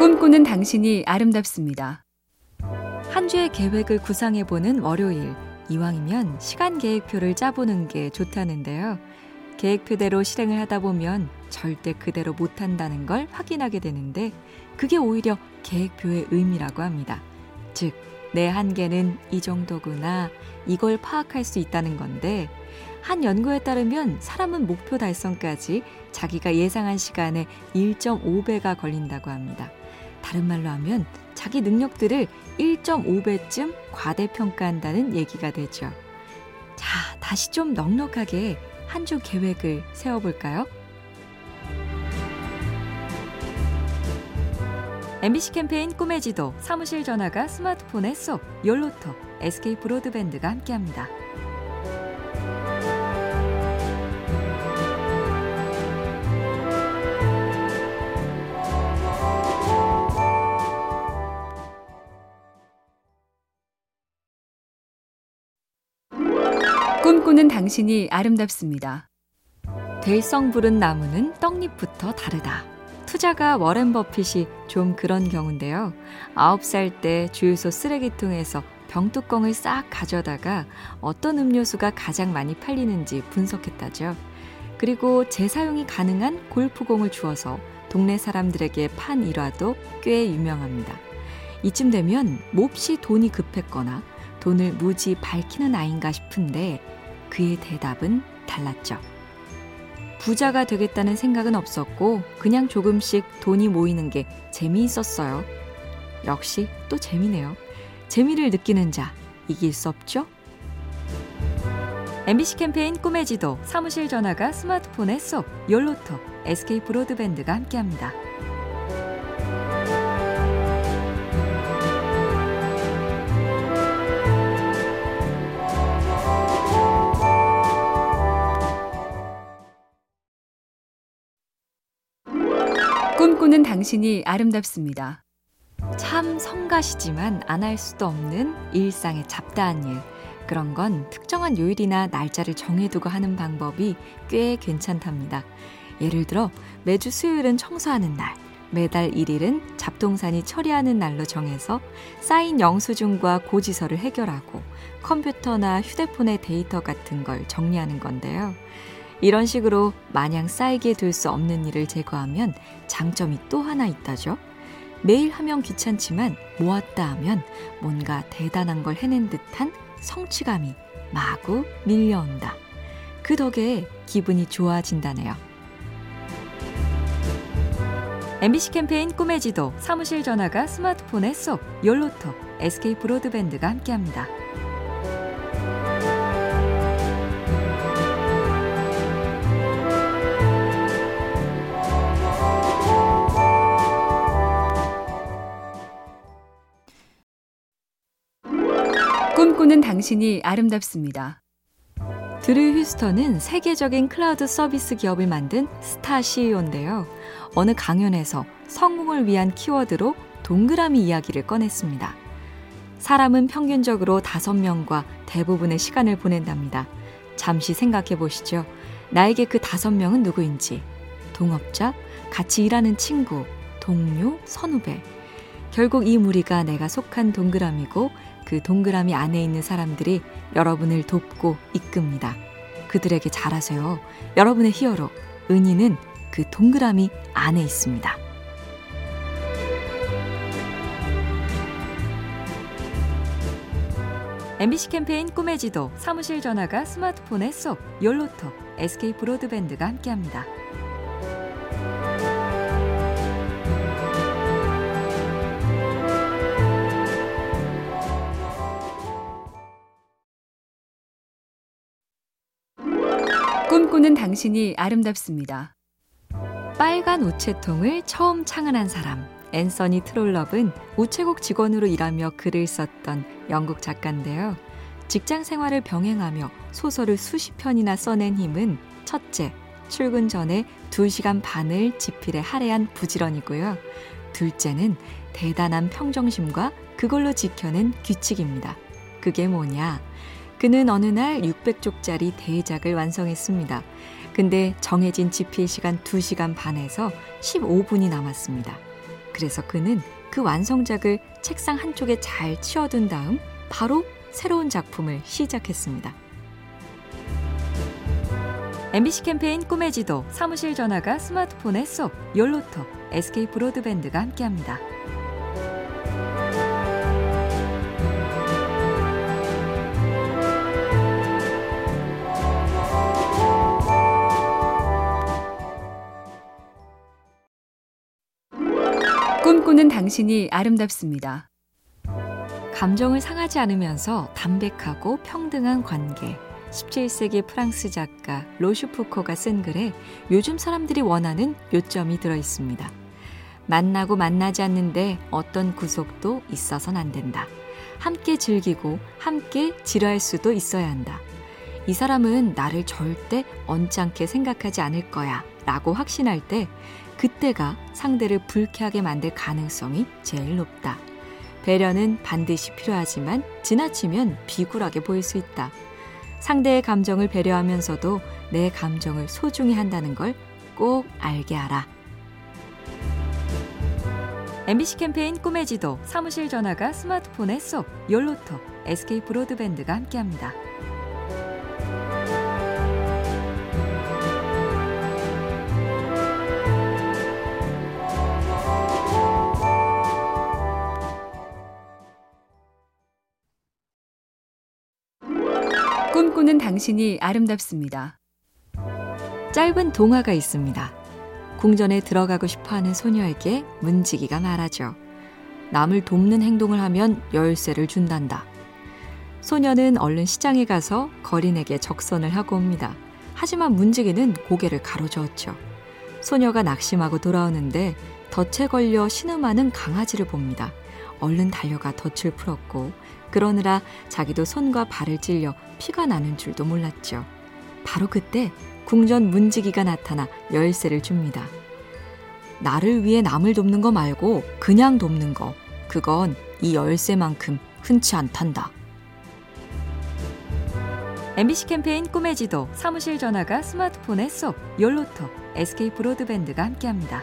꿈꾸는 당신이 아름답습니다. 한 주의 계획을 구상해보는 월요일. 이왕이면 시간 계획표를 짜보는 게 좋다는데요. 계획표대로 실행을 하다 보면 절대 그대로 못한다는 걸 확인하게 되는데 그게 오히려 계획표의 의미라고 합니다. 즉, 내 한계는 이 정도구나. 이걸 파악할 수 있다는 건데 한 연구에 따르면 사람은 목표 달성까지 자기가 예상한 시간에 1.5배가 걸린다고 합니다. 다른 말로 하면 자기 능력들을 1.5배쯤 과대평가한다는 얘기가 되죠. 자, 다시 좀 넉넉하게 한 주 계획을 세워볼까요? MBC 캠페인 꿈의 지도, 사무실 전화가 스마트폰에 쏙, 열로톡, SK 브로드밴드가 함께합니다. 꿈꾸는 당신이 아름답습니다. 될성 부른 나무는 떡잎부터 다르다. 투자가 워렌 버핏이 좀 그런 경우인데요. 9살 때 주유소 쓰레기통에서 병뚜껑을 싹 가져다가 어떤 음료수가 가장 많이 팔리는지 분석했다죠. 그리고 재사용이 가능한 골프공을 주어서 동네 사람들에게 판 일화도 꽤 유명합니다. 이쯤 되면 몹시 돈이 급했거나 돈을 무지 밝히는 아인가 싶은데 그의 대답은 달랐죠. 부자가 되겠다는 생각은 없었고 그냥 조금씩 돈이 모이는 게 재미있었어요. 역시 또 재미네요. 재미를 느끼는 자 이길 수 없죠? MBC 캠페인 꿈의 지도 사무실 전화가 스마트폰에 쏙 열로톡 SK 브로드밴드가 함께합니다. 꿈꾸는 당신이 아름답습니다. 참 성가시지만 안 할 수도 없는 일상의 잡다한 일. 그런 건 특정한 요일이나 날짜를 정해두고 하는 방법이 꽤 괜찮답니다. 예를 들어 매주 수요일은 청소하는 날, 매달 1일은 잡동사니 처리하는 날로 정해서 쌓인 영수증과 고지서를 해결하고 컴퓨터나 휴대폰의 데이터 같은 걸 정리하는 건데요. 이런 식으로 마냥 쌓이게 될 수 없는 일을 제거하면 장점이 또 하나 있다죠. 매일 하면 귀찮지만 모았다 하면 뭔가 대단한 걸 해낸 듯한 성취감이 마구 밀려온다. 그 덕에 기분이 좋아진다네요. MBC 캠페인 꿈의 지도, 사무실 전화가 스마트폰에 쏙, 열로톡, SK 브로드밴드가 함께합니다. 꿈꾸는 당신이 아름답습니다. 드류 휴스턴은 세계적인 클라우드 서비스 기업을 만든 스타 CEO인데요. 어느 강연에서 성공을 위한 키워드로 동그라미 이야기를 꺼냈습니다. 사람은 평균적으로 5명과 대부분의 시간을 보낸답니다. 잠시 생각해 보시죠. 나에게 그 5명은 누구인지. 동업자, 같이 일하는 친구, 동료, 선후배. 결국 이 무리가 내가 속한 동그라미고 그 동그라미 안에 있는 사람들이 여러분을 돕고 이끕니다. 그들에게 잘하세요. 여러분의 히어로, 은희는 그 동그라미 안에 있습니다. MBC 캠페인 꿈의 지도, 사무실 전화가 스마트폰에 쏙, 열로톡, SK 브로드밴드가 함께합니다. 꿈꾸는 당신이 아름답습니다. 빨간 우체통을 처음 창안한 사람 앤서니 트롤럽은 우체국 직원으로 일하며 글을 썼던 영국 작가인데요. 직장 생활을 병행하며 소설을 수십 편이나 써낸 힘은 첫째, 출근 전에 2시간 반을 지필에 할애한 부지런이고요. 둘째는 대단한 평정심과 그걸로 지켜낸 규칙입니다. 그게 뭐냐? 그는 어느 날 600쪽짜리 대작을 완성했습니다. 근데 정해진 집필 시간 2시간 반에서 15분이 남았습니다. 그래서 그는 그 완성작을 책상 한쪽에 잘 치워둔 다음 바로 새로운 작품을 시작했습니다. MBC 캠페인 꿈의 지도, 사무실 전화가 스마트폰에 쏙, 열로톡, SK 브로드밴드가 함께합니다. 꿈꾸는 당신이 아름답습니다. 감정을 상하지 않으면서 담백하고 평등한 관계. 17세기 프랑스 작가 로슈푸코가 쓴 글에 요즘 사람들이 원하는 요점이 들어 있습니다. 만나고 만나지 않는데 어떤 구속도 있어선 안 된다. 함께 즐기고 함께 지루할 수도 있어야 한다. 이 사람은 나를 절대 언짢게 생각하지 않을 거야 라고 확신할 때 그때가 상대를 불쾌하게 만들 가능성이 제일 높다. 배려는 반드시 필요하지만 지나치면 비굴하게 보일 수 있다. 상대의 감정을 배려하면서도 내 감정을 소중히 한다는 걸 꼭 알게 하라. MBC 캠페인 꿈의 지도, 사무실 전화가 스마트폰에 쏙, 열로톡, SK 브로드밴드가 함께합니다. 꿈꾸는 당신이 아름답습니다. 짧은 동화가 있습니다. 궁전에 들어가고 싶어 하는 소녀에게 문지기가 말하죠. 남을 돕는 행동을 하면 열쇠를 준단다. 소녀는 얼른 시장에 가서 거린에게 적선을 하고 옵니다. 하지만 문지기는 고개를 가로저었죠. 소녀가 낙심하고 돌아오는데 덫에 걸려 신음하는 강아지를 봅니다. 얼른 달려가 덫을 풀었고 그러느라 자기도 손과 발을 찔려 피가 나는 줄도 몰랐죠. 바로 그때 궁전 문지기가 나타나 열쇠를 줍니다. 나를 위해 남을 돕는 거 말고 그냥 돕는 거. 그건 이 열쇠만큼 흔치 않단다. MBC 캠페인 꿈의 지도, 사무실 전화가 스마트폰에 쏙, 열로톡, SK 브로드밴드가 함께합니다.